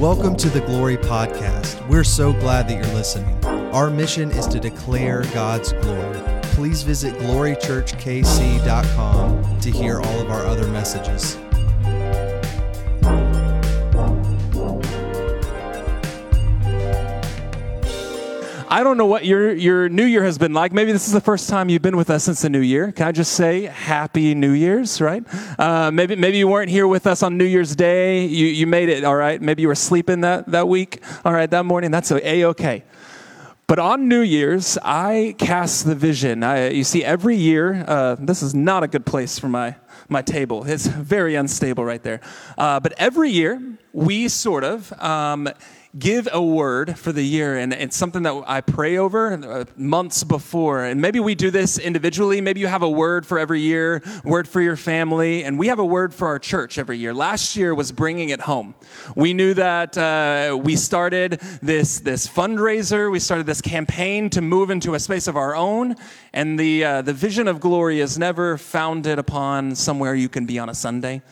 Welcome to the Glory Podcast. We're so glad that you're listening. Our mission is to declare God's glory. Please visit glorychurchkc.com to hear all of our other messages. I don't know what your, your new year has been like. Maybe this is the first time you've been with us since the new year. Can I just say happy New Year's, right? Uh, maybe, maybe you weren't here with us on New Year's Day. You, you made it, all right? Maybe you were sleeping that, that week, all right, that morning. That's a okay. But on New Year's, I cast the vision. I, you see, every year, uh, this is not a good place for my, my table. It's very unstable right there. Uh, but every year, we sort of um, give a word for the year, and it's something that I pray over uh, months before. And maybe we do this individually. Maybe you have a word for every year, word for your family, and we have a word for our church every year. Last year was bringing it home. We knew that uh, we started this this fundraiser, we started this campaign to move into a space of our own, and the uh, the vision of glory is never founded upon somewhere you can be on a Sunday.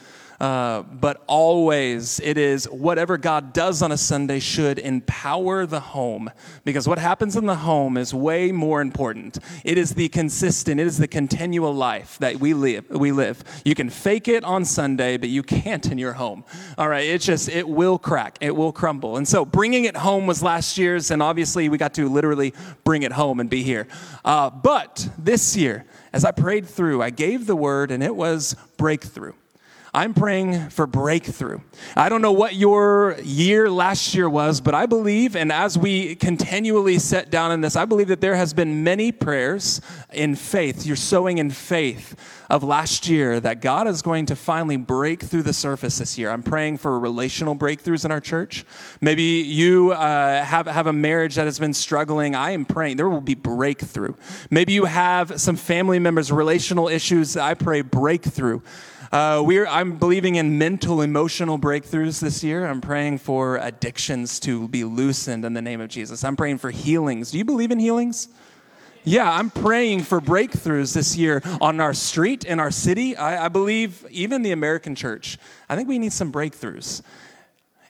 Uh, but always it is whatever God does on a Sunday should empower the home because what happens in the home is way more important. It is the consistent, it is the continual life that we live. We live. You can fake it on Sunday, but you can't in your home. All right, it just it will crack, it will crumble. And so bringing it home was last year's, and obviously we got to literally bring it home and be here. Uh, but this year, as I prayed through, I gave the word, and it was breakthrough. I'm praying for breakthrough. I don't know what your year last year was, but I believe, and as we continually set down in this, I believe that there has been many prayers in faith. You're sowing in faith of last year that God is going to finally break through the surface this year. I'm praying for relational breakthroughs in our church. Maybe you uh, have, have a marriage that has been struggling. I am praying there will be breakthrough. Maybe you have some family members, relational issues. I pray breakthrough. Uh, we're, I'm believing in mental, emotional breakthroughs this year. I'm praying for addictions to be loosened in the name of Jesus. I'm praying for healings. Do you believe in healings? Yeah, I'm praying for breakthroughs this year on our street, in our city. I, I believe even the American church. I think we need some breakthroughs.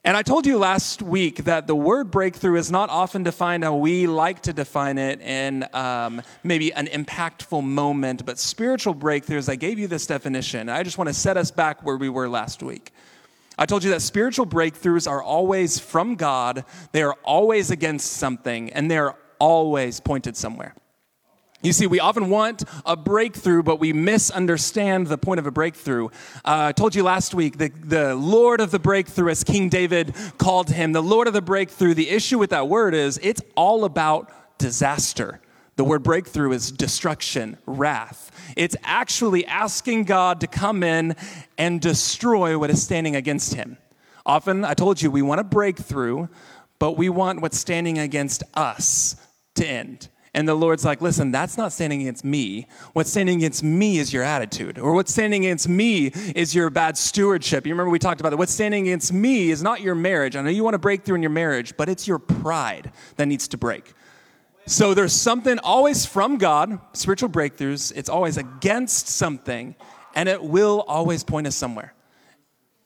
And I told you last week that the word breakthrough is not often defined how we like to define it in um, maybe an impactful moment, but spiritual breakthroughs, I gave you this definition. I just want to set us back where we were last week. I told you that spiritual breakthroughs are always from God, they are always against something, and they're always pointed somewhere. You see, we often want a breakthrough, but we misunderstand the point of a breakthrough. Uh, I told you last week the, the Lord of the breakthrough, as King David called him, the Lord of the breakthrough, the issue with that word is it's all about disaster. The word breakthrough is destruction, wrath. It's actually asking God to come in and destroy what is standing against him. Often, I told you, we want a breakthrough, but we want what's standing against us to end. And the Lord's like, listen, that's not standing against me. What's standing against me is your attitude. Or what's standing against me is your bad stewardship. You remember we talked about that. What's standing against me is not your marriage. I know you want to break through in your marriage, but it's your pride that needs to break. So there's something always from God, spiritual breakthroughs. It's always against something, and it will always point us somewhere.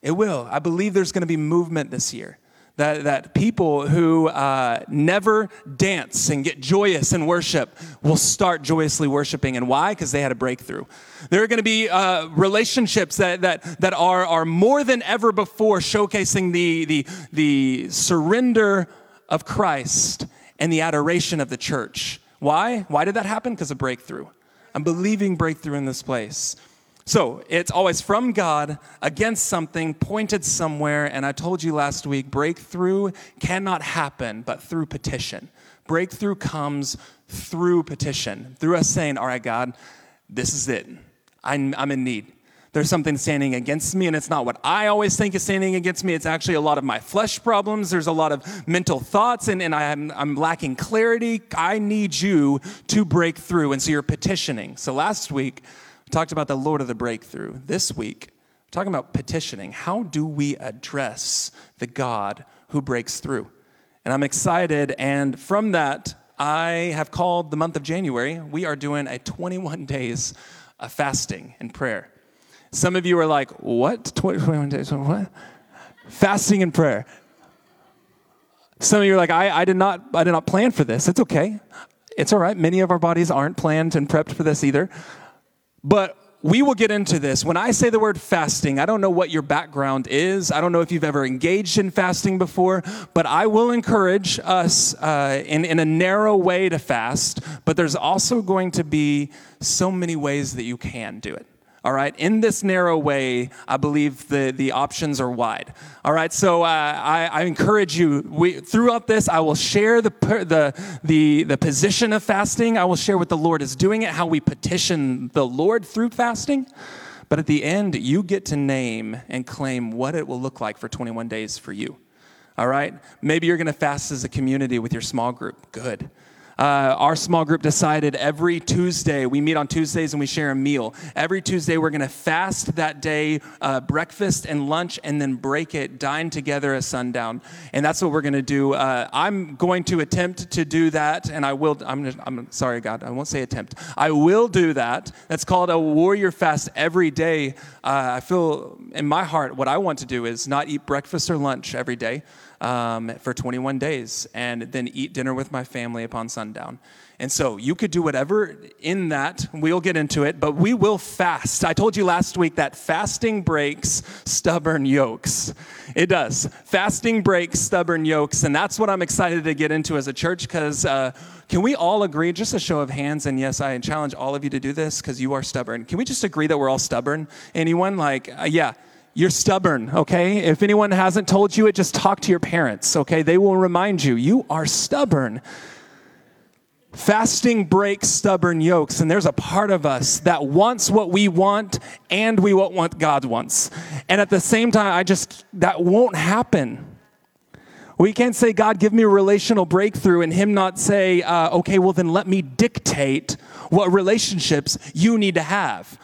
It will. I believe there's going to be movement this year that, that people who uh, never dance and get joyous in worship will start joyously worshiping. And why? Because they had a breakthrough. There are going to be uh, relationships that, that, that are, are more than ever before showcasing the, the, the surrender of Christ and the adoration of the church. Why? Why did that happen? Because of breakthrough. I'm believing breakthrough in this place. So it's always from God against something pointed somewhere. And I told you last week breakthrough cannot happen but through petition. Breakthrough comes through petition, through us saying, All right, God, this is it. I'm, I'm in need. There's something standing against me, and it's not what I always think is standing against me. It's actually a lot of my flesh problems. There's a lot of mental thoughts, and, and I'm, I'm lacking clarity. I need you to break through. And so you're petitioning. So last week, talked about the Lord of the breakthrough. This week, we're talking about petitioning. How do we address the God who breaks through? And I'm excited. And from that, I have called the month of January, we are doing a 21 days of fasting and prayer. Some of you are like, what? 21 days what? Fasting and prayer. Some of you are like, I, I, did not, I did not plan for this. It's okay. It's all right. Many of our bodies aren't planned and prepped for this either. But we will get into this. When I say the word fasting, I don't know what your background is. I don't know if you've ever engaged in fasting before, but I will encourage us uh, in, in a narrow way to fast. But there's also going to be so many ways that you can do it. All right, in this narrow way, I believe the, the options are wide. All right, so uh, I, I, encourage you. We, throughout this, I will share the, the, the, the position of fasting. I will share what the Lord is doing it, how we petition the Lord through fasting. But at the end, you get to name and claim what it will look like for 21 days for you. All right, maybe you're to fast as a community with your small group. Good. Uh, our small group decided every Tuesday, we meet on Tuesdays and we share a meal. Every Tuesday, we're going to fast that day, uh, breakfast and lunch, and then break it, dine together at sundown. And that's what we're going to do. Uh, I'm going to attempt to do that, and I will. I'm, I'm sorry, God, I won't say attempt. I will do that. That's called a warrior fast every day. Uh, I feel in my heart what I want to do is not eat breakfast or lunch every day um, for 21 days and then eat dinner with my family upon sundown. And so you could do whatever in that. We'll get into it, but we will fast. I told you last week that fasting breaks stubborn yokes. It does. Fasting breaks stubborn yokes. And that's what I'm excited to get into as a church because uh, can we all agree, just a show of hands, and yes, I challenge all of you to do this because you are stubborn. Can we just agree that we're all stubborn? Anyone? Like, uh, yeah you're stubborn, okay? If anyone hasn't told you it, just talk to your parents, okay? They will remind you, you are stubborn. Fasting breaks stubborn yokes, and there's a part of us that wants what we want and we want what God wants. And at the same time, I just, that won't happen. We can't say, God, give me a relational breakthrough, and Him not say, uh, okay, well, then let me dictate what relationships you need to have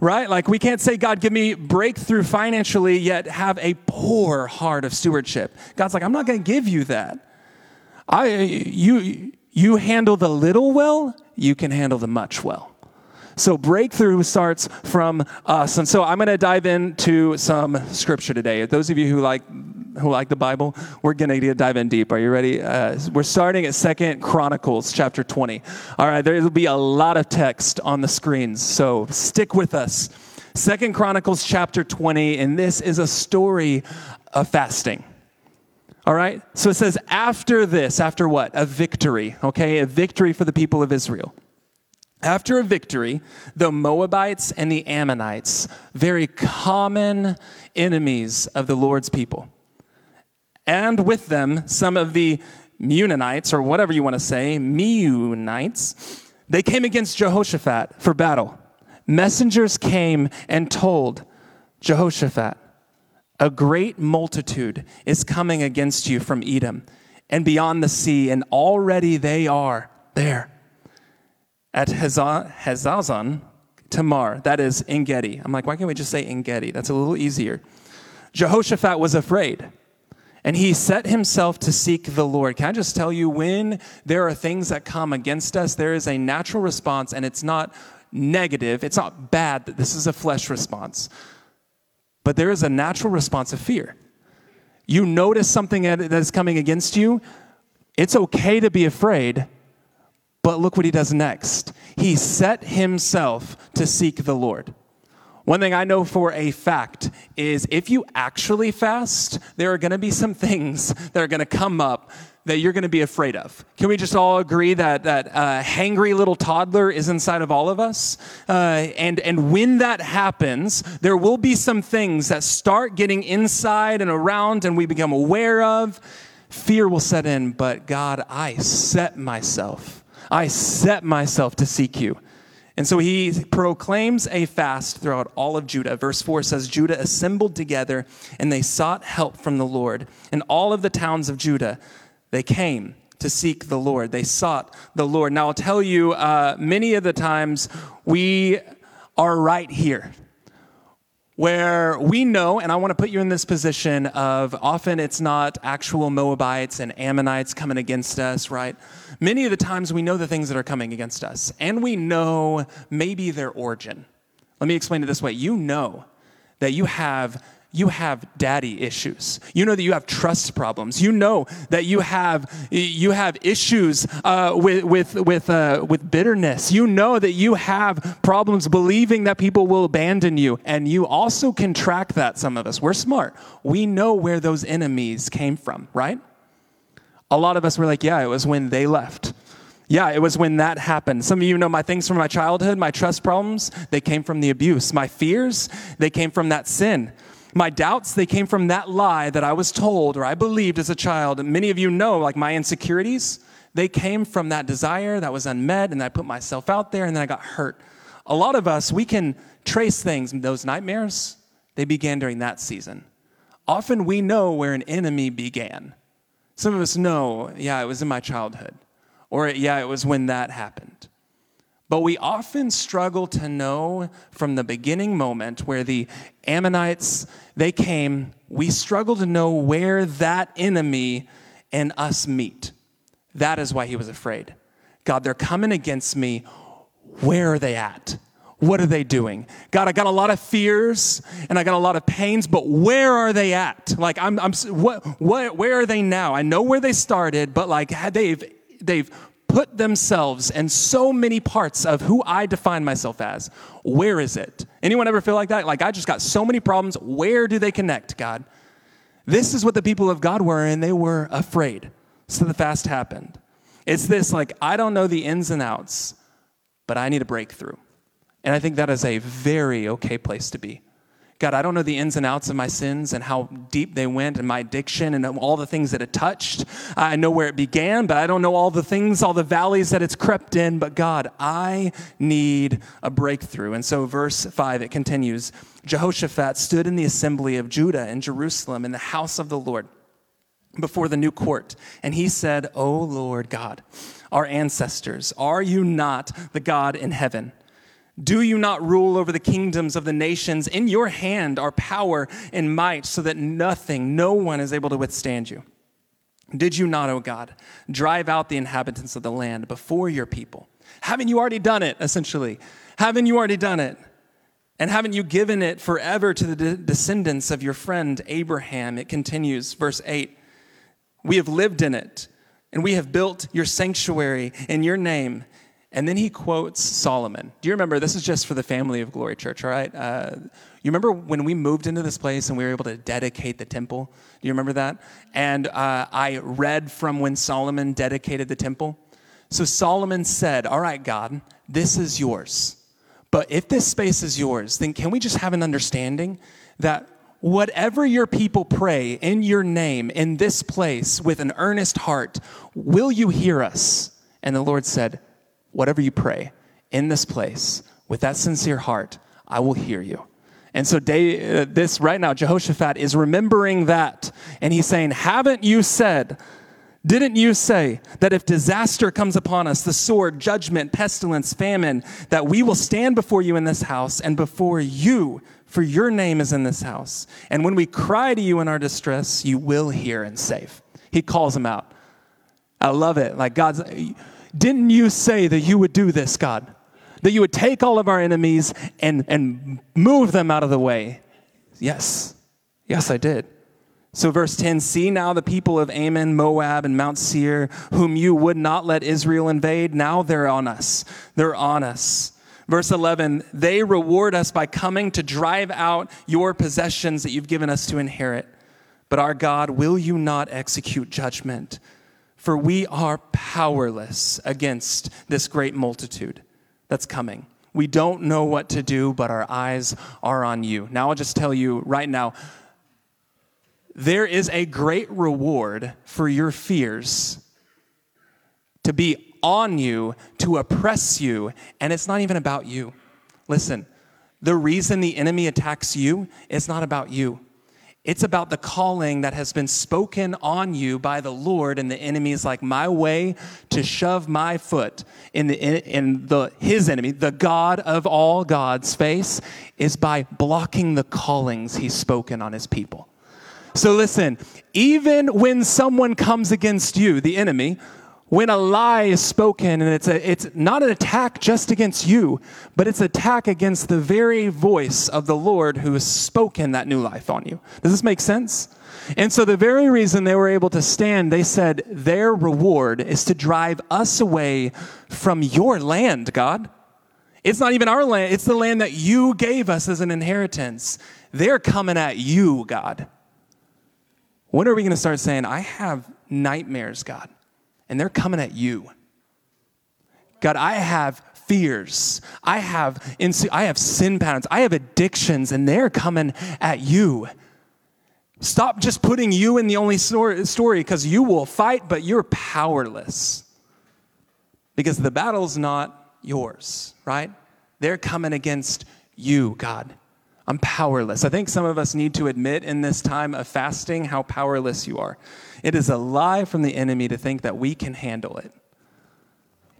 right? Like we can't say, God, give me breakthrough financially, yet have a poor heart of stewardship. God's like, I'm not going to give you that. I, you, you handle the little well, you can handle the much well. So breakthrough starts from us. And so I'm going to dive into some scripture today. Those of you who like who like the Bible, we're going to dive in deep. Are you ready? Uh, we're starting at Second Chronicles chapter 20. All right, there will be a lot of text on the screens, so stick with us. Second Chronicles chapter 20, and this is a story of fasting. All right? So it says, after this, after what? A victory, okay? A victory for the people of Israel. After a victory, the Moabites and the Ammonites, very common enemies of the Lord's people, and with them some of the Meunites, or whatever you want to say, Meunites, they came against Jehoshaphat for battle. Messengers came and told Jehoshaphat, A great multitude is coming against you from Edom and beyond the sea, and already they are there at Hazazon Tamar, that is En Gedi. I'm like, why can't we just say En Gedi? That's a little easier. Jehoshaphat was afraid and he set himself to seek the Lord. Can I just tell you, when there are things that come against us, there is a natural response, and it's not negative, it's not bad that this is a flesh response, but there is a natural response of fear. You notice something that is coming against you, it's okay to be afraid, but look what he does next. He set himself to seek the Lord. One thing I know for a fact is if you actually fast, there are going to be some things that are going to come up that you're going to be afraid of. Can we just all agree that that uh, hangry little toddler is inside of all of us? Uh, and and when that happens, there will be some things that start getting inside and around, and we become aware of. Fear will set in, but God, I set myself I set myself to seek you. And so he proclaims a fast throughout all of Judah. Verse 4 says Judah assembled together and they sought help from the Lord. In all of the towns of Judah, they came to seek the Lord. They sought the Lord. Now, I'll tell you, uh, many of the times we are right here where we know, and I want to put you in this position of often it's not actual Moabites and Ammonites coming against us, right? Many of the times we know the things that are coming against us, and we know maybe their origin. Let me explain it this way you know that you have you have daddy issues. You know that you have trust problems. You know that you have you have issues uh, with with with uh, with bitterness. You know that you have problems believing that people will abandon you, and you also can track that. Some of us, we're smart. We know where those enemies came from, right? A lot of us were like, yeah, it was when they left. Yeah, it was when that happened. Some of you know my things from my childhood, my trust problems, they came from the abuse. My fears, they came from that sin. My doubts, they came from that lie that I was told or I believed as a child. Many of you know, like my insecurities, they came from that desire that was unmet, and I put myself out there, and then I got hurt. A lot of us, we can trace things, those nightmares, they began during that season. Often we know where an enemy began. Some of us know, yeah, it was in my childhood, or yeah, it was when that happened. But we often struggle to know from the beginning moment where the Ammonites they came, we struggle to know where that enemy and us meet. That is why he was afraid. God, they're coming against me. Where are they at? What are they doing? God, I got a lot of fears and I got a lot of pains, but where are they at? Like, I'm, I'm what, what, where are they now? I know where they started, but like, they've, they've put themselves in so many parts of who I define myself as. Where is it? Anyone ever feel like that? Like, I just got so many problems. Where do they connect, God? This is what the people of God were, and they were afraid. So the fast happened. It's this like, I don't know the ins and outs, but I need a breakthrough. And I think that is a very okay place to be. God, I don't know the ins and outs of my sins and how deep they went and my addiction and all the things that it touched. I know where it began, but I don't know all the things, all the valleys that it's crept in. But God, I need a breakthrough. And so, verse 5, it continues Jehoshaphat stood in the assembly of Judah and Jerusalem in the house of the Lord before the new court. And he said, O Lord God, our ancestors, are you not the God in heaven? Do you not rule over the kingdoms of the nations? In your hand are power and might, so that nothing, no one is able to withstand you. Did you not, O God, drive out the inhabitants of the land before your people? Haven't you already done it, essentially? Haven't you already done it? And haven't you given it forever to the de- descendants of your friend Abraham? It continues, verse 8 We have lived in it, and we have built your sanctuary in your name and then he quotes Solomon. Do you remember? This is just for the family of Glory Church, all right? Uh, you remember when we moved into this place and we were able to dedicate the temple? Do you remember that? And uh, I read from when Solomon dedicated the temple. So Solomon said, All right, God, this is yours. But if this space is yours, then can we just have an understanding that whatever your people pray in your name in this place with an earnest heart, will you hear us? And the Lord said, whatever you pray in this place with that sincere heart, I will hear you. And so, day, uh, this right now, Jehoshaphat is remembering that. And he's saying, Haven't you said, didn't you say that if disaster comes upon us, the sword, judgment, pestilence, famine, that we will stand before you in this house and before you, for your name is in this house? And when we cry to you in our distress, you will hear and save. He calls him out. I love it. Like God's didn't you say that you would do this, God? That you would take all of our enemies and, and move them out of the way? Yes. Yes, I did. So, verse 10 See now the people of Ammon, Moab, and Mount Seir, whom you would not let Israel invade, now they're on us. They're on us. Verse 11 They reward us by coming to drive out your possessions that you've given us to inherit. But our God, will you not execute judgment? For we are powerless against this great multitude that's coming. We don't know what to do, but our eyes are on you. Now, I'll just tell you right now there is a great reward for your fears to be on you, to oppress you, and it's not even about you. Listen, the reason the enemy attacks you is not about you. It's about the calling that has been spoken on you by the Lord, and the enemy is like my way to shove my foot in the in the his enemy, the God of all gods' face, is by blocking the callings he's spoken on his people. So listen, even when someone comes against you, the enemy, when a lie is spoken and it's, a, it's not an attack just against you, but it's attack against the very voice of the Lord who has spoken that new life on you. Does this make sense? And so, the very reason they were able to stand, they said their reward is to drive us away from your land, God. It's not even our land, it's the land that you gave us as an inheritance. They're coming at you, God. When are we going to start saying, I have nightmares, God? And they're coming at you. God, I have fears. I have inse- I have sin patterns. I have addictions and they're coming at you. Stop just putting you in the only story because you will fight, but you're powerless. Because the battle's not yours, right? They're coming against you, God. I'm powerless. I think some of us need to admit in this time of fasting how powerless you are. It is a lie from the enemy to think that we can handle it.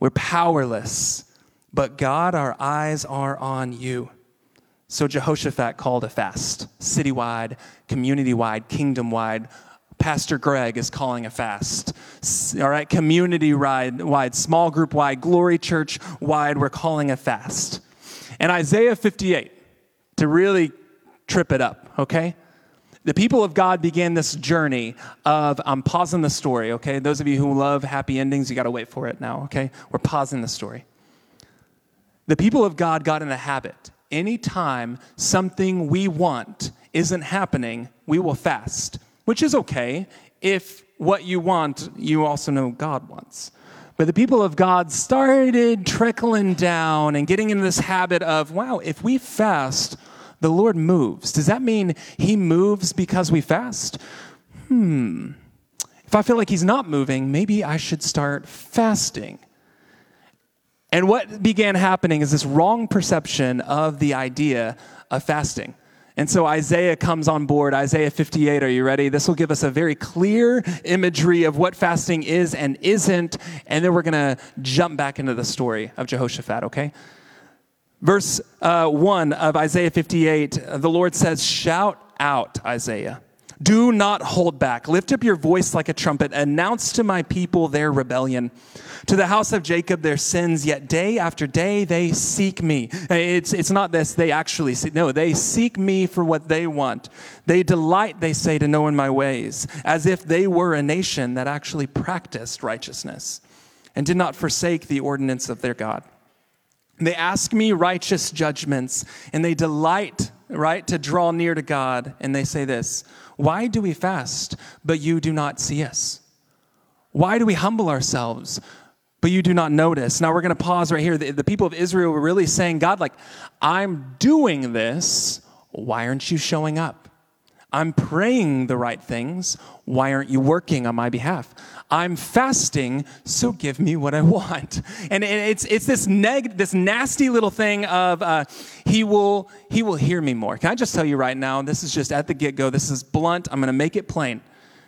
We're powerless, but God, our eyes are on you. So Jehoshaphat called a fast, citywide, community wide, kingdom wide. Pastor Greg is calling a fast. All right, community wide, small group wide, glory church wide, we're calling a fast. And Isaiah 58, to really trip it up, okay? The people of God began this journey of, I'm pausing the story, okay? Those of you who love happy endings, you got to wait for it now, okay? We're pausing the story. The people of God got in a habit. Anytime something we want isn't happening, we will fast, which is okay if what you want, you also know God wants. But the people of God started trickling down and getting into this habit of, wow, if we fast, the Lord moves. Does that mean he moves because we fast? Hmm. If I feel like he's not moving, maybe I should start fasting. And what began happening is this wrong perception of the idea of fasting. And so Isaiah comes on board. Isaiah 58, are you ready? This will give us a very clear imagery of what fasting is and isn't. And then we're going to jump back into the story of Jehoshaphat, okay? Verse uh, 1 of Isaiah 58, the Lord says, Shout out, Isaiah. Do not hold back. Lift up your voice like a trumpet. Announce to my people their rebellion, to the house of Jacob their sins. Yet day after day they seek me. It's, it's not this, they actually seek. No, they seek me for what they want. They delight, they say, to know in my ways, as if they were a nation that actually practiced righteousness and did not forsake the ordinance of their God. They ask me righteous judgments and they delight, right, to draw near to God. And they say this Why do we fast, but you do not see us? Why do we humble ourselves, but you do not notice? Now we're going to pause right here. The, the people of Israel were really saying, God, like, I'm doing this. Why aren't you showing up? I'm praying the right things. Why aren't you working on my behalf? I'm fasting, so give me what I want. And it's, it's this, neg- this nasty little thing of uh, he, will, he will hear me more. Can I just tell you right now, this is just at the get go, this is blunt, I'm going to make it plain.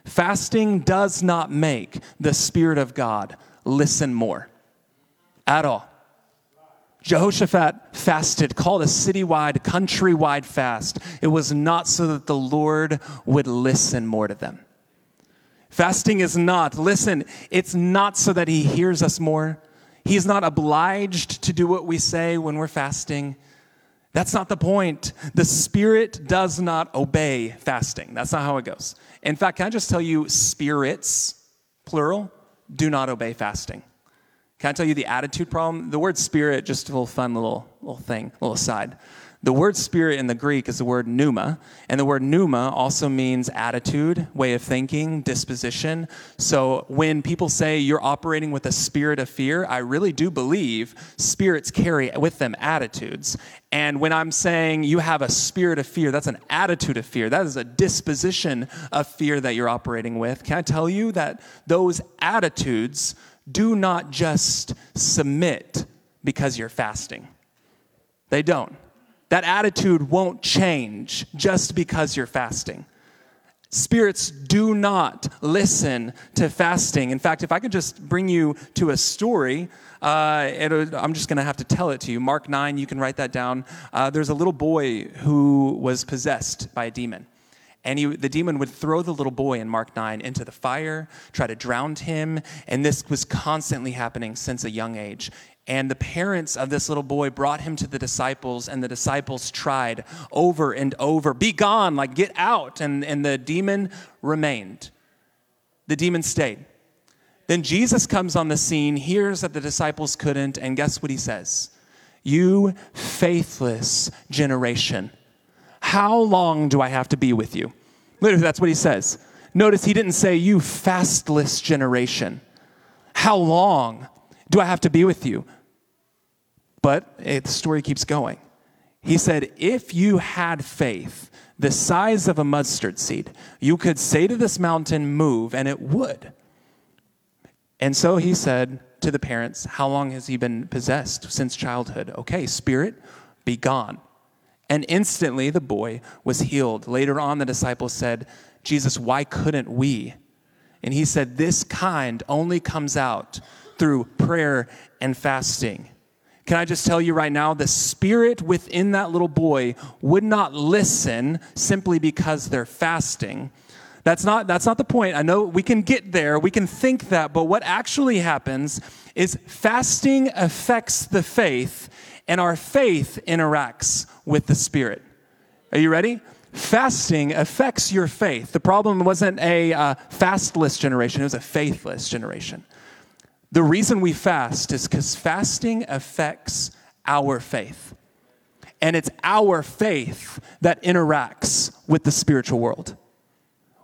Fasting does not make the Spirit of God listen more at all. Jehoshaphat fasted, called a citywide, countrywide fast. It was not so that the Lord would listen more to them. Fasting is not, listen, it's not so that He hears us more. He's not obliged to do what we say when we're fasting. That's not the point. The Spirit does not obey fasting. That's not how it goes. In fact, can I just tell you, spirits, plural, do not obey fasting. Can I tell you the attitude problem? The word spirit, just a little fun little, little thing, little aside. The word spirit in the Greek is the word pneuma, and the word pneuma also means attitude, way of thinking, disposition. So when people say you're operating with a spirit of fear, I really do believe spirits carry with them attitudes. And when I'm saying you have a spirit of fear, that's an attitude of fear. That is a disposition of fear that you're operating with. Can I tell you that those attitudes do not just submit because you're fasting. They don't. That attitude won't change just because you're fasting. Spirits do not listen to fasting. In fact, if I could just bring you to a story, uh, I'm just going to have to tell it to you. Mark 9, you can write that down. Uh, there's a little boy who was possessed by a demon. And he, the demon would throw the little boy in Mark 9 into the fire, try to drown him. And this was constantly happening since a young age. And the parents of this little boy brought him to the disciples, and the disciples tried over and over, Be gone, like get out. And, and the demon remained. The demon stayed. Then Jesus comes on the scene, hears that the disciples couldn't, and guess what he says? You faithless generation. How long do I have to be with you? Literally, that's what he says. Notice he didn't say, You fastless generation. How long do I have to be with you? But it, the story keeps going. He said, If you had faith the size of a mustard seed, you could say to this mountain, Move, and it would. And so he said to the parents, How long has he been possessed since childhood? Okay, spirit, be gone. And instantly the boy was healed. Later on, the disciples said, Jesus, why couldn't we? And he said, This kind only comes out through prayer and fasting. Can I just tell you right now, the spirit within that little boy would not listen simply because they're fasting. That's not, that's not the point. I know we can get there, we can think that, but what actually happens is fasting affects the faith and our faith interacts with the Spirit. Are you ready? Fasting affects your faith. The problem wasn't a uh, fastless generation, it was a faithless generation. The reason we fast is because fasting affects our faith. And it's our faith that interacts with the spiritual world.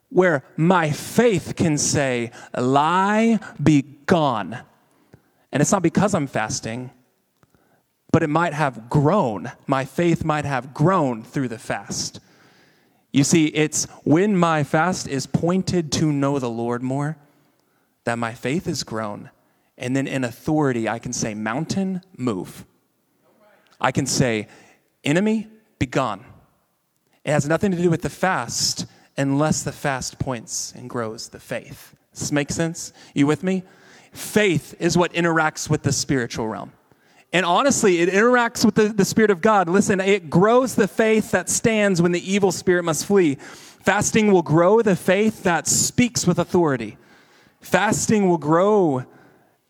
Where my faith can say, Lie, be gone. And it's not because I'm fasting, but it might have grown. My faith might have grown through the fast. You see, it's when my fast is pointed to know the Lord more that my faith has grown. And then in authority, I can say, Mountain, move. I can say, Enemy, be gone. It has nothing to do with the fast unless the fast points and grows the faith. Does this make sense? You with me? Faith is what interacts with the spiritual realm. And honestly, it interacts with the, the Spirit of God. Listen, it grows the faith that stands when the evil spirit must flee. Fasting will grow the faith that speaks with authority. Fasting will grow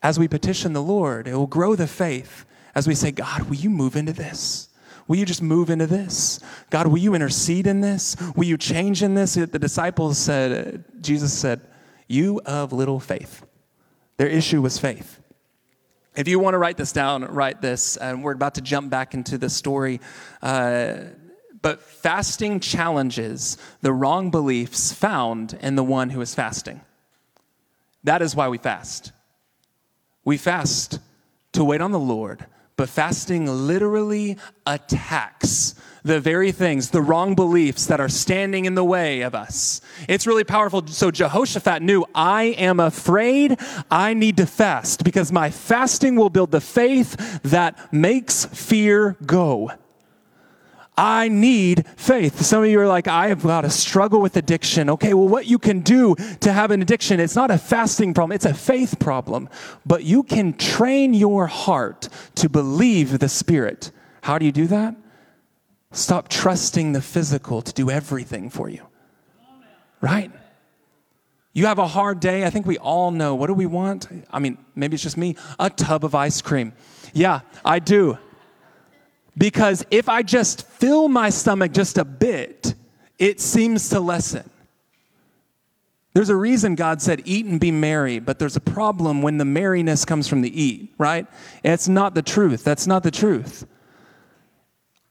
as we petition the Lord. It will grow the faith as we say, God, will you move into this? Will you just move into this? God, will you intercede in this? Will you change in this? The disciples said, Jesus said, You of little faith. Their issue was faith. If you want to write this down, write this. And we're about to jump back into the story. Uh, but fasting challenges the wrong beliefs found in the one who is fasting. That is why we fast. We fast to wait on the Lord, but fasting literally attacks the very things, the wrong beliefs that are standing in the way of us. It's really powerful. So Jehoshaphat knew, I am afraid I need to fast because my fasting will build the faith that makes fear go. I need faith. Some of you are like, I have got a struggle with addiction. Okay, well, what you can do to have an addiction, it's not a fasting problem, it's a faith problem. But you can train your heart to believe the Spirit. How do you do that? Stop trusting the physical to do everything for you. Right? You have a hard day. I think we all know. What do we want? I mean, maybe it's just me. A tub of ice cream. Yeah, I do. Because if I just fill my stomach just a bit, it seems to lessen. There's a reason God said, eat and be merry, but there's a problem when the merriness comes from the eat, right? It's not the truth. That's not the truth.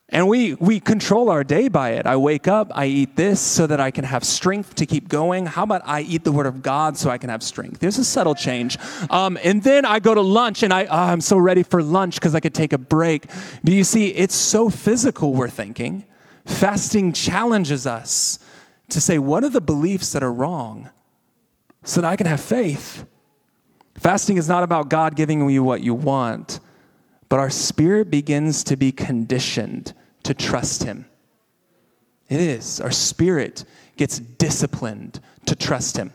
And we, we control our day by it. I wake up, I eat this so that I can have strength to keep going. How about I eat the Word of God so I can have strength? There's a subtle change. Um, and then I go to lunch and I, oh, I'm so ready for lunch because I could take a break. Do you see, it's so physical, we're thinking. Fasting challenges us to say, what are the beliefs that are wrong so that I can have faith? Fasting is not about God giving you what you want but our spirit begins to be conditioned to trust Him. It is. Our spirit gets disciplined to trust Him.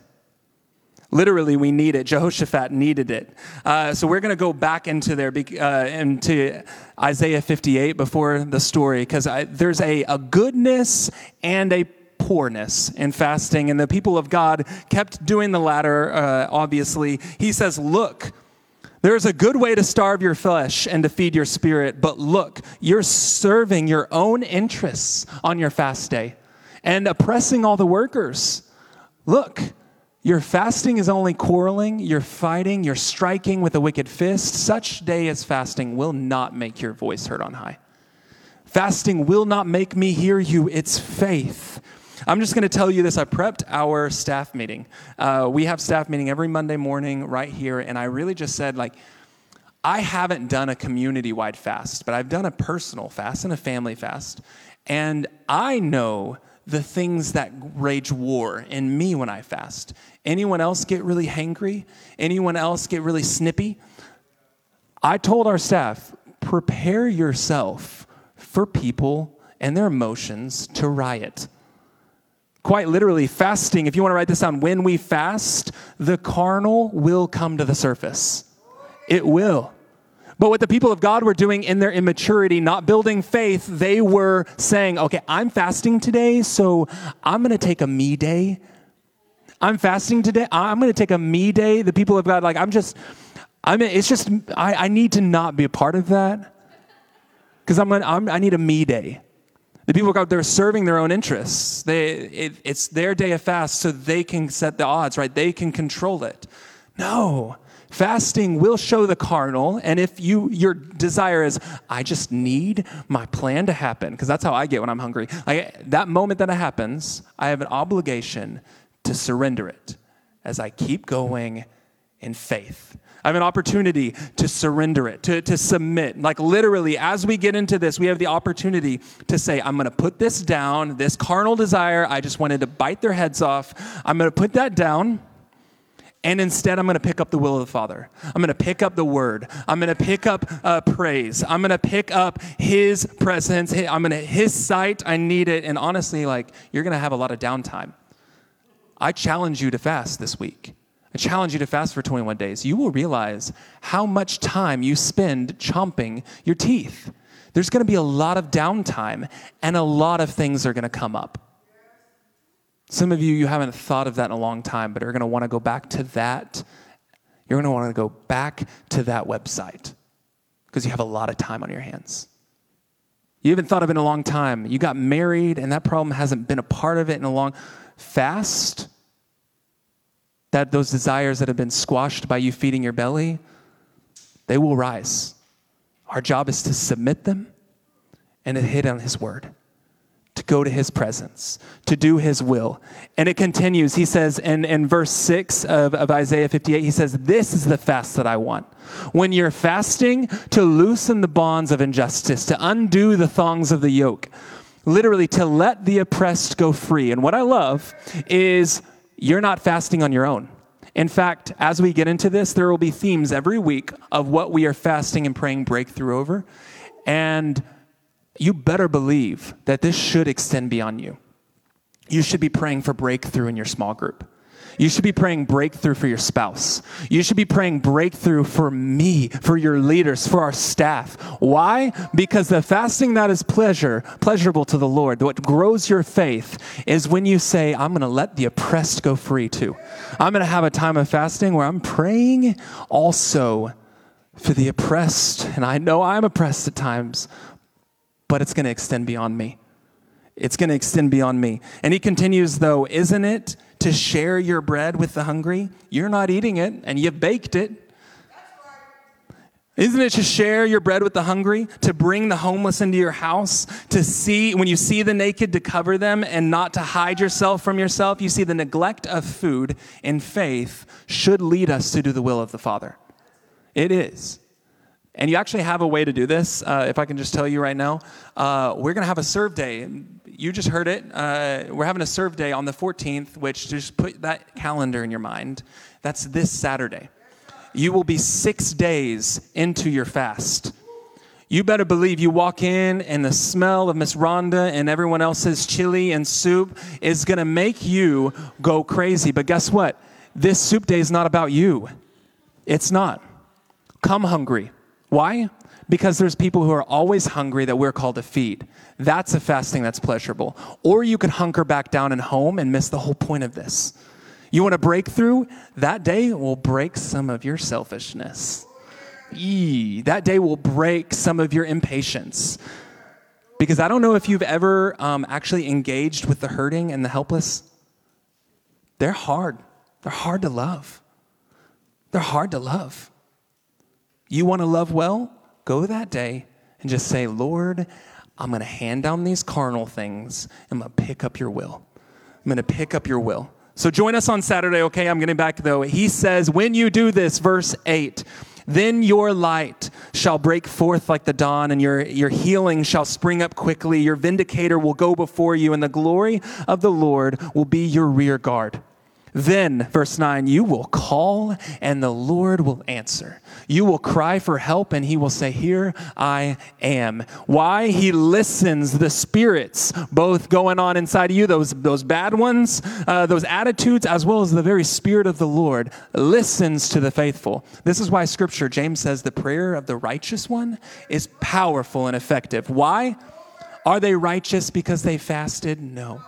Literally, we need it. Jehoshaphat needed it. Uh, so we're going to go back into there, uh, into Isaiah 58 before the story, because there's a, a goodness and a poorness in fasting, and the people of God kept doing the latter, uh, obviously. He says, Look, there's a good way to starve your flesh and to feed your spirit, but look, you're serving your own interests on your fast day and oppressing all the workers. Look, your fasting is only quarreling, you're fighting, you're striking with a wicked fist. Such day as fasting will not make your voice heard on high. Fasting will not make me hear you, it's faith. I'm just going to tell you this. I prepped our staff meeting. Uh, we have staff meeting every Monday morning right here, and I really just said, like, I haven't done a community wide fast, but I've done a personal fast and a family fast. And I know the things that rage war in me when I fast. Anyone else get really hangry? Anyone else get really snippy? I told our staff, prepare yourself for people and their emotions to riot. Quite literally, fasting, if you want to write this down, when we fast, the carnal will come to the surface. It will. But what the people of God were doing in their immaturity, not building faith, they were saying, okay, I'm fasting today, so I'm going to take a me day. I'm fasting today. I'm going to take a me day. The people of God, like, I'm just, I mean, it's just, I, I need to not be a part of that because I'm, gonna, I'm, I need a me day. The people of God, they're serving their own interests. They, it, it's their day of fast so they can set the odds, right? They can control it. No. Fasting will show the carnal, and if you your desire is, I just need my plan to happen, because that's how I get when I'm hungry. I, that moment that it happens, I have an obligation to surrender it as I keep going in faith. I have an opportunity to surrender it, to, to submit. Like literally, as we get into this, we have the opportunity to say, I'm going to put this down, this carnal desire. I just wanted to bite their heads off. I'm going to put that down. And instead, I'm going to pick up the will of the Father. I'm going to pick up the word. I'm going to pick up uh, praise. I'm going to pick up His presence. I'm going to, His sight. I need it. And honestly, like, you're going to have a lot of downtime. I challenge you to fast this week. I challenge you to fast for 21 days. You will realize how much time you spend chomping your teeth. There's going to be a lot of downtime, and a lot of things are going to come up. Some of you, you haven't thought of that in a long time, but are going to want to go back to that. You're going to want to go back to that website because you have a lot of time on your hands. You haven't thought of it in a long time. You got married, and that problem hasn't been a part of it in a long fast. That those desires that have been squashed by you feeding your belly, they will rise. Our job is to submit them and to hit on His word to go to his presence, to do his will. And it continues. He says in, in verse 6 of, of Isaiah 58, he says, This is the fast that I want. When you're fasting, to loosen the bonds of injustice, to undo the thongs of the yoke, literally to let the oppressed go free. And what I love is you're not fasting on your own. In fact, as we get into this, there will be themes every week of what we are fasting and praying breakthrough over. And you better believe that this should extend beyond you. You should be praying for breakthrough in your small group. You should be praying breakthrough for your spouse. You should be praying breakthrough for me, for your leaders, for our staff. Why? Because the fasting that is pleasure, pleasurable to the Lord, what grows your faith is when you say, I'm going to let the oppressed go free too. I'm going to have a time of fasting where I'm praying also for the oppressed. And I know I'm oppressed at times, but it's going to extend beyond me. It's going to extend beyond me. And he continues, though, isn't it to share your bread with the hungry? You're not eating it, and you've baked it. Isn't it to share your bread with the hungry, to bring the homeless into your house, to see, when you see the naked, to cover them and not to hide yourself from yourself? You see, the neglect of food in faith should lead us to do the will of the Father. It is. And you actually have a way to do this, uh, if I can just tell you right now. Uh, we're going to have a serve day. You just heard it. Uh, we're having a serve day on the 14th, which just put that calendar in your mind. That's this Saturday. You will be six days into your fast. You better believe you walk in and the smell of Miss Rhonda and everyone else's chili and soup is to make you go crazy. But guess what? This soup day is not about you. It's not. Come hungry why? Because there's people who are always hungry that we're called to feed. That's a fasting that's pleasurable. Or you could hunker back down and home and miss the whole point of this. You want a breakthrough? That day will break some of your selfishness. Eee, that day will break some of your impatience. Because I don't know if you've ever um, actually engaged with the hurting and the helpless. They're hard. They're hard to love. They're hard to love. You want to love well? Go that day and just say, Lord, I'm going to hand down these carnal things. I'm going to pick up your will. I'm going to pick up your will. So join us on Saturday, okay? I'm getting back though. He says, When you do this, verse 8, then your light shall break forth like the dawn, and your, your healing shall spring up quickly. Your vindicator will go before you, and the glory of the Lord will be your rear guard. Then, verse 9, you will call and the Lord will answer. You will cry for help and he will say, Here I am. Why? He listens the spirits, both going on inside of you, those, those bad ones, uh, those attitudes, as well as the very spirit of the Lord, listens to the faithful. This is why scripture, James says, the prayer of the righteous one is powerful and effective. Why? Are they righteous because they fasted? No.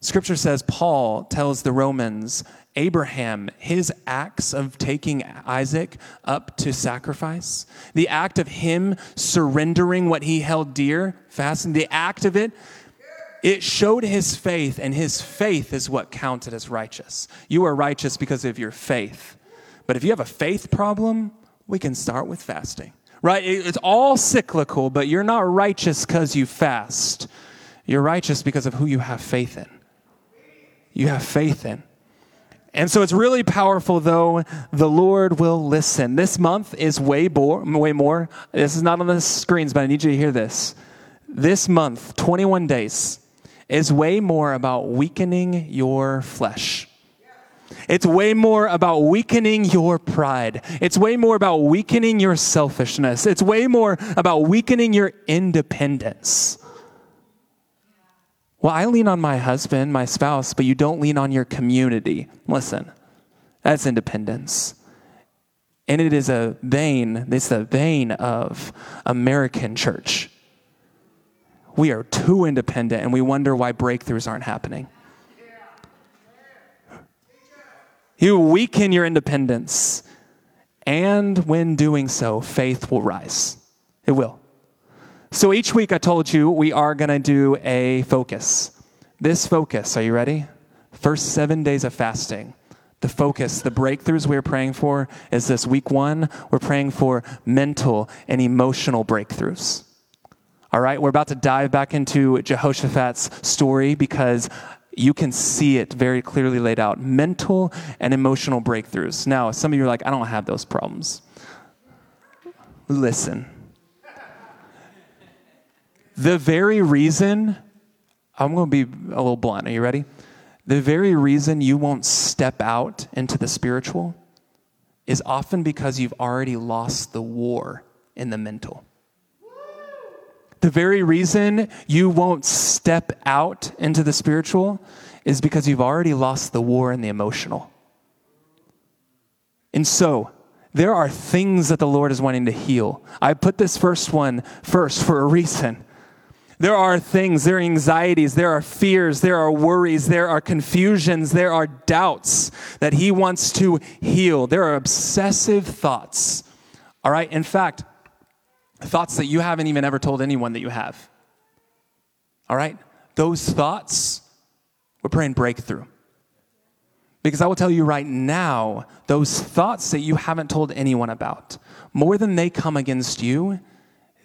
Scripture says, Paul tells the Romans, Abraham, his acts of taking Isaac up to sacrifice, the act of him surrendering what he held dear, fasting, the act of it, it showed his faith, and his faith is what counted as righteous. You are righteous because of your faith. But if you have a faith problem, we can start with fasting, right? It's all cyclical, but you're not righteous because you fast. You're righteous because of who you have faith in you have faith in. And so it's really powerful, though. The Lord will listen. This month is way more, way more. This is not on the screens, but I need you to hear this. This month, 21 days, is way more about weakening your flesh. It's way more about weakening your pride. It's way more about weakening your selfishness. It's way more about weakening your independence. Well, I lean on my husband, my spouse, but you don't lean on your community. Listen, that's independence. And it is a vein, it's the vein of American church. We are too independent and we wonder why breakthroughs aren't happening. You weaken your independence, and when doing so, faith will rise. It will. So each week I told you we are going to do a focus. This focus, are you ready? First seven days of fasting. The focus, the breakthroughs we're praying for is this week one, we're praying for mental and emotional breakthroughs. All right, we're about to dive back into Jehoshaphat's story because you can see it very clearly laid out mental and emotional breakthroughs. Now, some of you are like, I don't have those problems. Listen the very reason, I'm going to be a little blunt. Are you ready? The very reason you won't step out into the spiritual is often because you've already lost the war in the mental. The very reason you won't step out into the spiritual is because you've already lost the war in the emotional. And so, there are things that the Lord is wanting to heal. I put this first one first for a reason. There are things, there are anxieties, there are fears, there are worries, there are confusions, there are doubts that He wants to heal. There are obsessive thoughts. All right? In fact, thoughts that you haven't even ever told anyone that you have. All right? Those thoughts, we're praying breakthrough. Because I will tell you right now, those thoughts that you haven't told anyone about, more than they come against you,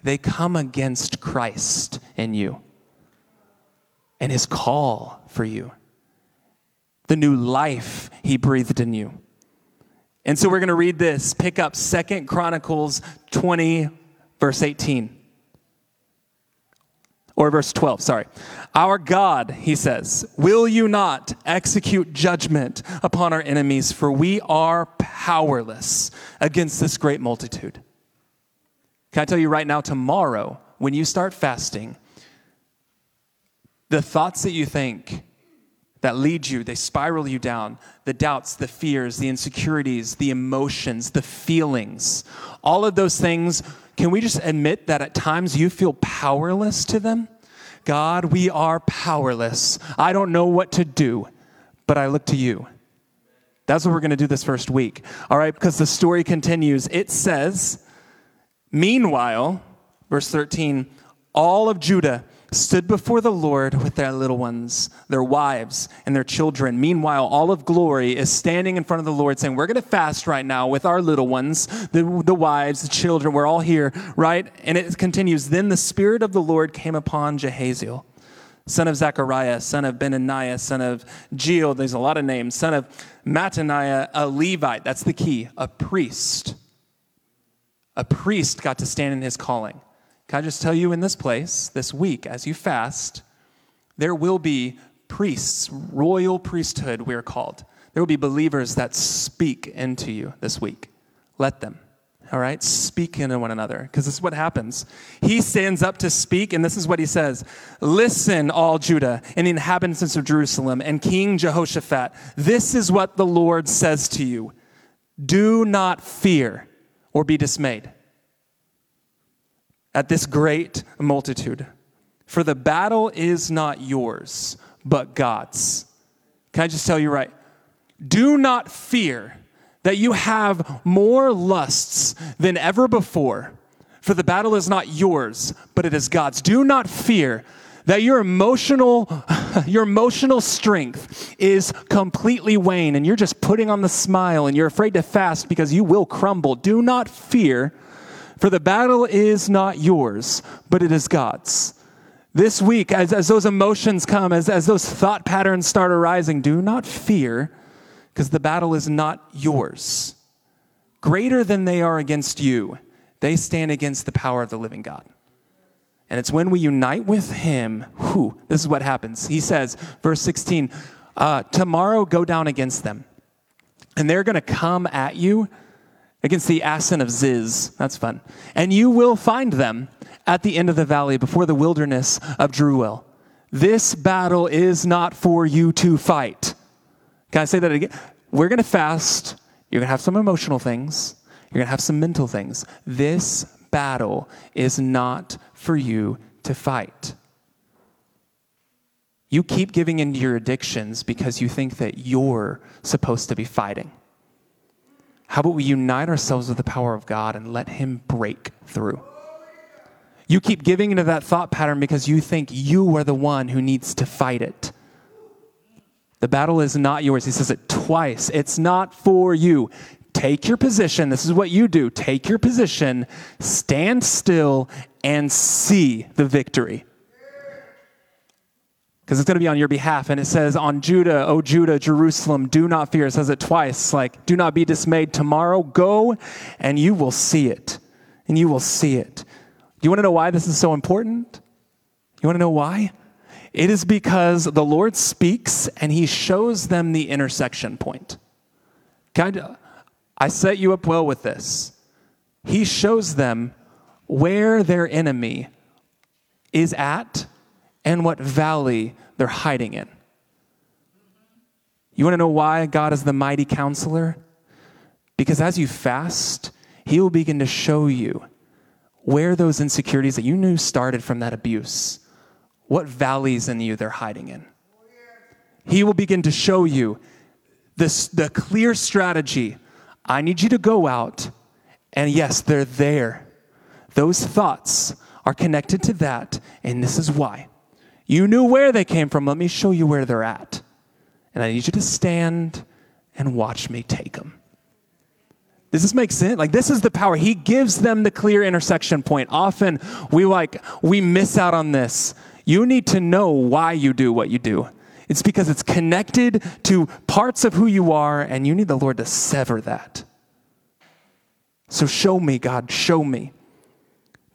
they come against Christ in you and his call for you, the new life he breathed in you. And so we're going to read this. Pick up Second Chronicles 20, verse 18. Or verse 12, sorry. Our God, he says, will you not execute judgment upon our enemies, for we are powerless against this great multitude? Can I tell you right now, tomorrow, when you start fasting, the thoughts that you think, that lead you, they spiral you down. The doubts, the fears, the insecurities, the emotions, the feelings, all of those things. Can we just admit that at times you feel powerless to them? God, we are powerless. I don't know what to do, but I look to you. That's what we're going to do this first week. All right, because the story continues. It says, Meanwhile, verse 13, all of Judah stood before the Lord with their little ones, their wives, and their children. Meanwhile, all of glory is standing in front of the Lord saying, We're going to fast right now with our little ones, the, the wives, the children. We're all here, right? And it continues Then the Spirit of the Lord came upon Jehaziel, son of Zechariah, son of Benaniah, son of Jeiel. There's a lot of names. Son of Mattaniah, a Levite. That's the key, a priest. A priest got to stand in his calling. Can I just tell you in this place, this week, as you fast, there will be priests, royal priesthood, we're called. There will be believers that speak into you this week. Let them, all right? Speak into one another, because this is what happens. He stands up to speak, and this is what he says Listen, all Judah and the inhabitants of Jerusalem, and King Jehoshaphat, this is what the Lord says to you Do not fear or be dismayed at this great multitude. For the battle is not yours, but God's. Can I just tell you right? Do not fear that you have more lusts than ever before, for the battle is not yours, but it is God's. Do not fear that your emotional your emotional strength is completely wane and you're just putting on the smile and you're afraid to fast because you will crumble. Do not fear for the battle is not yours, but it is God's. This week, as, as those emotions come, as, as those thought patterns start arising, do not fear, because the battle is not yours. Greater than they are against you, they stand against the power of the living God. And it's when we unite with Him, who, this is what happens. He says, verse 16, uh, tomorrow go down against them. And they're going to come at you against the Ascent of Ziz. That's fun. And you will find them at the end of the valley before the wilderness of Jeruel. This battle is not for you to fight. Can I say that again? We're going to fast. You're going to have some emotional things. You're going to have some mental things. This battle is not for you to fight. You keep giving into your addictions because you think that you're supposed to be fighting. How about we unite ourselves with the power of God and let Him break through? You keep giving into that thought pattern because you think you are the one who needs to fight it. The battle is not yours. He says it twice. It's not for you. Take your position. This is what you do. Take your position, stand still, and see the victory because it's going to be on your behalf. And it says, On Judah, O Judah, Jerusalem, do not fear. It says it twice, like, do not be dismayed. Tomorrow, go and you will see it. And you will see it. You want to know why this is so important? You want to know why? It is because the Lord speaks and he shows them the intersection point. Of, I set you up well with this. He shows them where their enemy is at and what valley they're hiding in. You want to know why God is the mighty counselor? Because as you fast, He will begin to show you where those insecurities that you knew started from that abuse, what valleys in you they're hiding in. He will begin to show you this, the clear strategy. I need you to go out, and yes, they're there. Those thoughts are connected to that, and this is why. You knew where they came from. Let me show you where they're at. And I need you to stand and watch me take them. Does this make sense? Like this is the power. He gives them the clear intersection point. Often we like we miss out on this. You need to know why you do what you do. It's because it's connected to parts of who you are and you need the Lord to sever that. So show me, God, show me.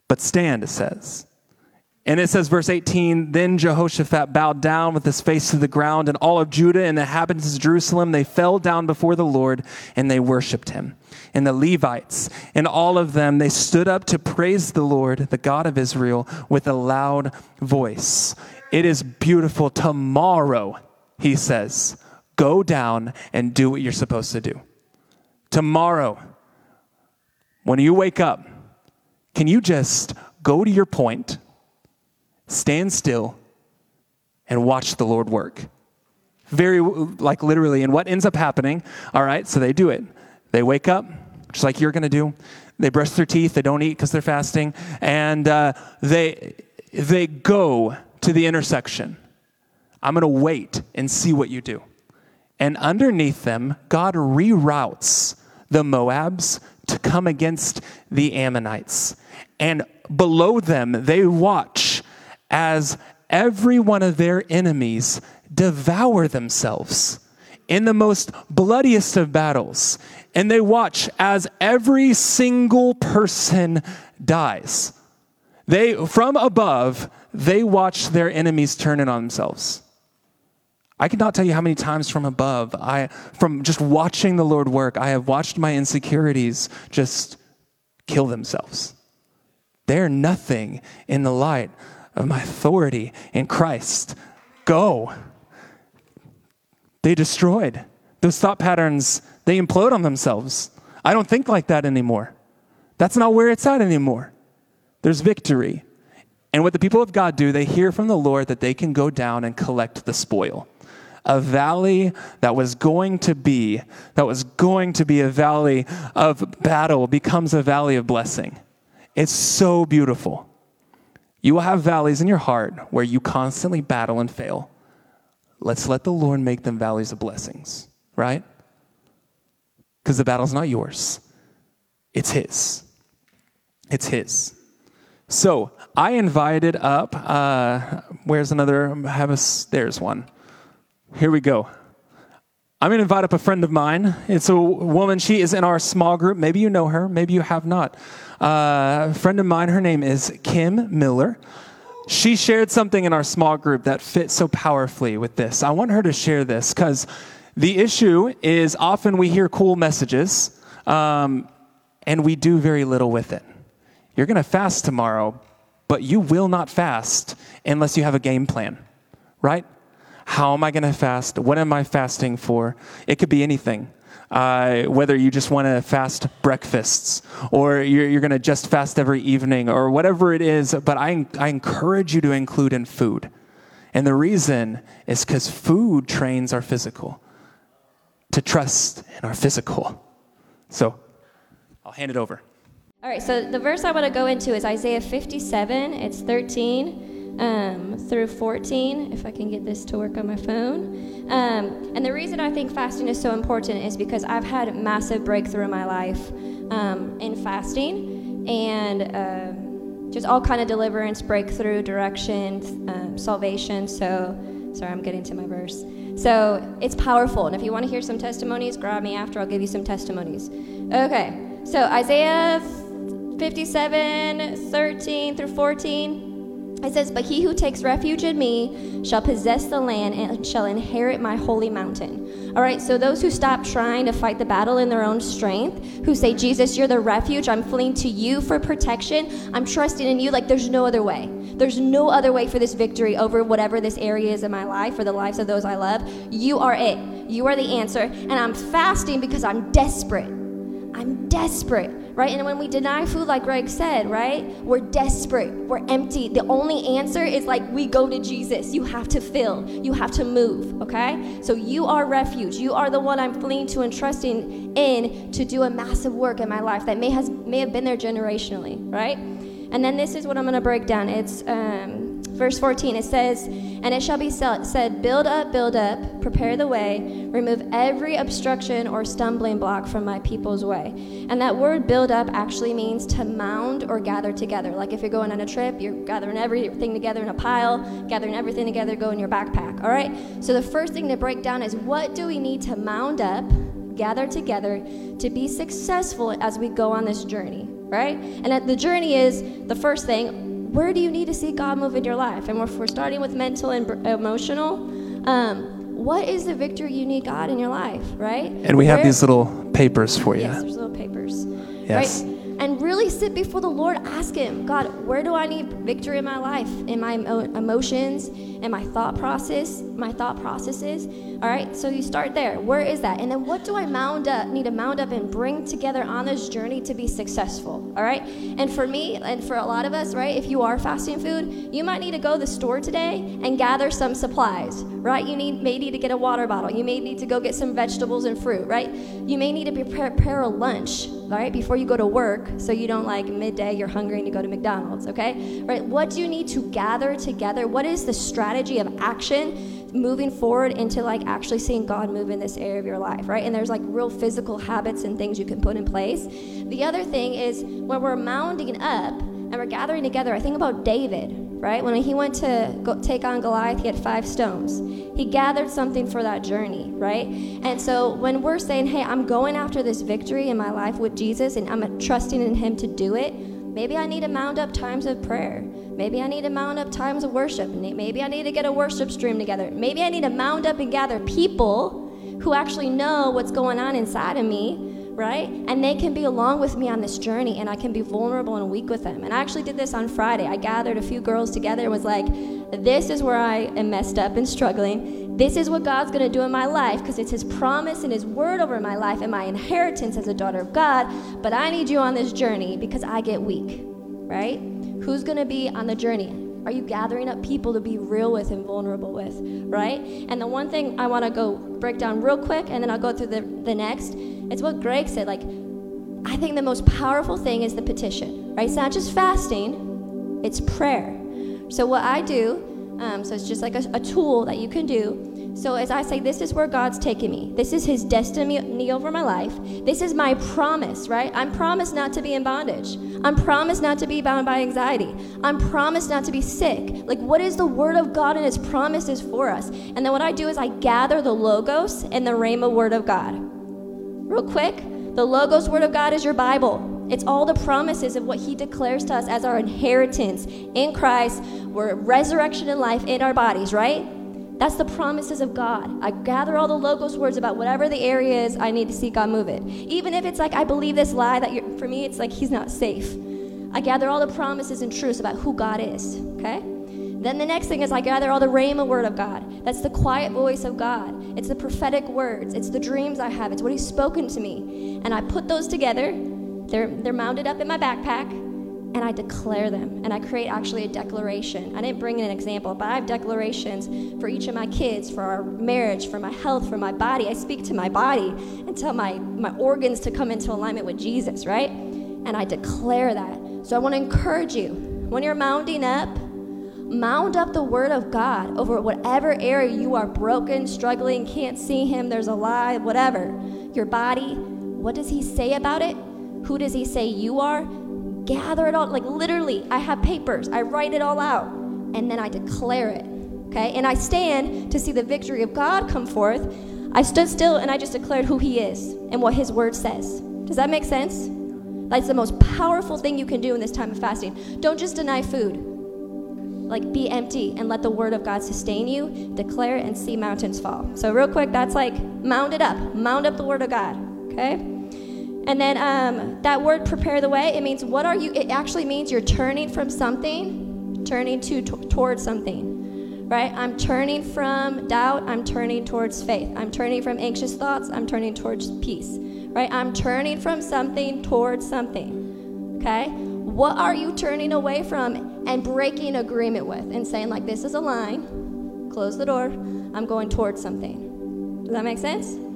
But stand, it says. And it says, verse 18 Then Jehoshaphat bowed down with his face to the ground, and all of Judah and the inhabitants of Jerusalem, they fell down before the Lord and they worshiped him. And the Levites and all of them, they stood up to praise the Lord, the God of Israel, with a loud voice. It is beautiful. Tomorrow, he says, go down and do what you're supposed to do. Tomorrow, when you wake up, can you just go to your point, stand still, and watch the Lord work? Very, like literally. And what ends up happening, all right, so they do it. They wake up, just like you're going to do. They brush their teeth, they don't eat because they're fasting, and uh, they, they go to the intersection. I'm going to wait and see what you do. And underneath them, God reroutes the Moabs to come against the Ammonites. And below them, they watch as every one of their enemies devour themselves in the most bloodiest of battles. And they watch as every single person dies. They, from above, they watch their enemies turn in on themselves. I cannot tell you how many times from above, I, from just watching the Lord work, I have watched my insecurities just kill themselves. They're nothing in the light of my authority in Christ. Go. They destroyed. Those thought patterns, they implode on themselves. I don't think like that anymore. That's not where it's at anymore. There's victory. And what the people of God do, they hear from the Lord that they can go down and collect the spoil a valley that was going to be, that was going to be a valley of battle becomes a valley of blessing. It's so beautiful. You will have valleys in your heart where you constantly battle and fail. Let's let the Lord make them valleys of blessings, right? Because the battle's not yours, it's His. It's His. So I invited up, uh, where's another? Have a, there's one. Here we go. I'm going to invite up a friend of mine. It's a woman. She is in our small group. Maybe you know her, maybe you have not. Uh, a friend of mine, her name is Kim Miller. She shared something in our small group that fits so powerfully with this. I want her to share this because the issue is often we hear cool messages um, and we do very little with it. You're going to fast tomorrow, but you will not fast unless you have a game plan, right? How am I going to fast? What am I fasting for? It could be anything. Uh, whether you just want to fast breakfasts or you're, you're going to just fast every evening or whatever it is, but I, I encourage you to include in food. And the reason is because food trains our physical to trust in our physical. So I'll hand it over. All right, so the verse I want to go into is Isaiah 57, it's 13 um, through 14, if I can get this to work on my phone. Um, and the reason I think fasting is so important is because I've had massive breakthrough in my life um, in fasting and uh, just all kind of deliverance, breakthrough, direction, um, salvation. So, sorry, I'm getting to my verse. So it's powerful. And if you want to hear some testimonies, grab me after. I'll give you some testimonies. Okay, so Isaiah 57, 13 through 14. It says, But he who takes refuge in me shall possess the land and shall inherit my holy mountain. All right, so those who stop trying to fight the battle in their own strength, who say, Jesus, you're the refuge, I'm fleeing to you for protection, I'm trusting in you, like there's no other way. There's no other way for this victory over whatever this area is in my life or the lives of those I love. You are it. You are the answer. And I'm fasting because I'm desperate. I'm desperate right? And when we deny food, like Greg said, right, we're desperate, we're empty. The only answer is like we go to Jesus. You have to fill, you have to move, okay? So you are refuge. You are the one I'm fleeing to and trusting in to do a massive work in my life that may has may have been there generationally, right? And then this is what I'm to break down. It's um, Verse 14, it says, And it shall be said, Build up, build up, prepare the way, remove every obstruction or stumbling block from my people's way. And that word build up actually means to mound or gather together. Like if you're going on a trip, you're gathering everything together in a pile, gathering everything together, go in your backpack. All right? So the first thing to break down is what do we need to mound up, gather together to be successful as we go on this journey? Right? And the journey is the first thing where do you need to see God move in your life? And if we're starting with mental and emotional, um, what is the victory you need God in your life, right? And we have these little papers for you. Yes, there's little papers. Yes. Right? And really sit before the Lord. Ask Him, God, where do I need victory in my life, in my emotions, in my thought process, my thought processes? All right, so you start there. Where is that? And then what do I mound up, need to mound up and bring together on this journey to be successful? All right, and for me, and for a lot of us, right, if you are fasting food, you might need to go to the store today and gather some supplies, right? You need may need to get a water bottle. You may need to go get some vegetables and fruit, right? You may need to prepare, prepare a lunch, all right, before you go to work, so you don't like midday you're hungry and you go to McDonald's, okay? Right? What do you need to gather together? What is the strategy of action? moving forward into like actually seeing God move in this area of your life, right? And there's like real physical habits and things you can put in place. The other thing is when we're mounding up and we're gathering together, I think about David, right? When he went to take on Goliath, he had five stones. He gathered something for that journey, right? And so when we're saying, hey, I'm going after this victory in my life with Jesus and I'm trusting in him to do it, maybe I need to mount up times of prayer. Maybe I need to mount up times of worship. Maybe I need to get a worship stream together. Maybe I need to mount up and gather people who actually know what's going on inside of me right? And they can be along with me on this journey and I can be vulnerable and weak with them. And I actually did this on Friday. I gathered a few girls together and was like, this is where I am messed up and struggling. This is what God's going to do in my life because it's His promise and His word over my life and my inheritance as a daughter of God. But I need you on this journey because I get weak, right? Who's going to be on the journey? Are you gathering up people to be real with and vulnerable with, right? And the one thing I want to go break down real quick, and then I'll go through the, the next, it's what Greg said. Like, I think the most powerful thing is the petition, right? It's not just fasting, it's prayer. So, what I do, um, so it's just like a, a tool that you can do so as I say, this is where God's taking me. This is His destiny over my life. This is my promise, right? I'm promised not to be in bondage. I'm promised not to be bound by anxiety. I'm promised not to be sick. Like, what is the Word of God and His promises for us? And then what I do is I gather the Logos and the Rhema Word of God. Real quick, the Logos Word of God is your Bible. It's all the promises of what He declares to us as our inheritance in Christ. We're resurrection and life in our bodies, right? That's the promises of God. I gather all the logos words about whatever the area is I need to see God move it. Even if it's like I believe this lie that for me it's like he's not safe. I gather all the promises and truths about who God is. Okay? Then the next thing is I gather all the Rhema word of God. That's the quiet voice of God. It's the prophetic words. It's the dreams I have. It's what He's spoken to me. And I put those together. They're, they're mounted up in my backpack and I declare them. And I create actually a declaration. I didn't bring in an example, but I have declarations for each of my kids, for our marriage, for my health, for my body. I speak to my body and tell my, my organs to come into alignment with Jesus, right? And I declare that. So I want to encourage you when you're mounding up, mound up the word of God over whatever area you are broken, struggling, can't see Him, there's a lie, whatever. Your body, what does He say about it? Who does He say you are? Gather it all. Like literally, I have papers, I write it all out, and then I declare it. Okay? And I stand to see the victory of God come forth. I stood still and I just declared who He is and what His word says. Does that make sense? That's the most powerful thing you can do in this time of fasting. Don't just deny food. Like, be empty and let the word of God sustain you, declare and see mountains fall. So, real quick, that's like mound it up. Mound up the word of God. Okay? And then um, that word prepare the way, it means what are you, it actually means you're turning from something, turning to t- towards something, right? I'm turning from doubt, I'm turning towards faith. I'm turning from anxious thoughts, I'm turning towards peace, right? I'm turning from something towards something, okay? What are you turning away from and breaking agreement with and saying, like, this is a line, close the door, I'm going towards something? Does that make sense?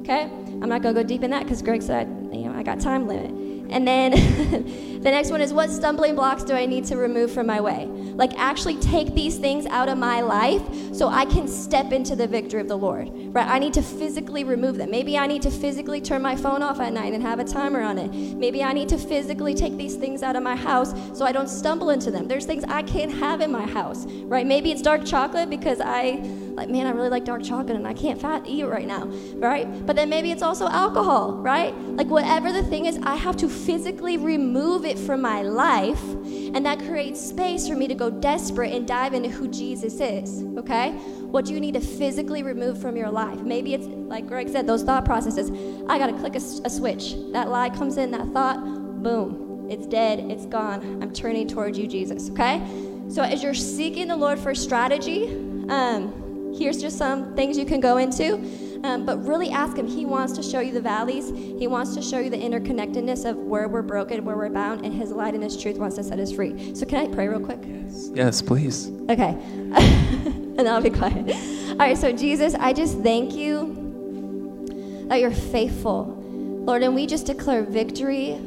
Okay? I'm not going to go deep in that because Greg said, you know, I got time limit. And then the next one is what stumbling blocks do I need to remove from my way? Like, actually take these things out of my life so I can step into the victory of the Lord, right? I need to physically remove them. Maybe I need to physically turn my phone off at night and have a timer on it. Maybe I need to physically take these things out of my house so I don't stumble into them. There's things I can't have in my house, right? Maybe it's dark chocolate because I like, man, I really like dark chocolate and I can't fat eat right now, right? But then maybe it's also alcohol, right? Like, whatever the thing is, I have to physically remove it from my life, and that creates space for me to go desperate and dive into who Jesus is, okay? What do you need to physically remove from your life? Maybe it's, like Greg said, those thought processes. I gotta click a, a switch. That lie comes in, that thought, boom, it's dead, it's gone. I'm turning towards you, Jesus, okay? So as you're seeking the Lord for strategy, um, here's just some things you can go into. Um, but really ask Him. He wants to show you the valleys. He wants to show you the interconnectedness of where we're broken, where we're bound, and His light and His truth wants to set us free. So, can I pray real quick? Yes, yes please. Okay. and I'll be quiet. All right, so Jesus, I just thank you that you're faithful. Lord, and we just declare victory,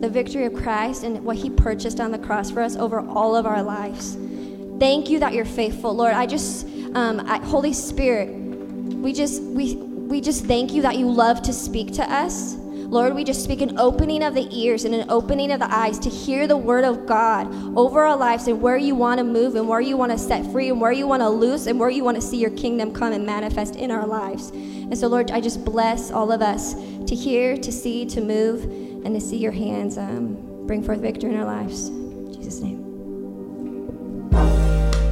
the victory of Christ and what He purchased on the cross for us over all of our lives. Thank you that you're faithful, Lord. I just, um, I, Holy Spirit, we just we we just thank you that you love to speak to us. Lord, we just speak an opening of the ears and an opening of the eyes to hear the word of God over our lives and where you want to move and where you want to set free and where you want to loose and where you want to see your kingdom come and manifest in our lives. And so, Lord, I just bless all of us to hear, to see, to move, and to see your hands um, bring forth victory in our lives. In Jesus' name.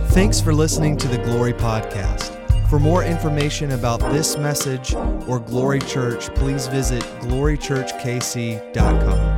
Thanks for listening to the Glory Podcast. For more information about this message or Glory Church, please visit glorychurchkc.com.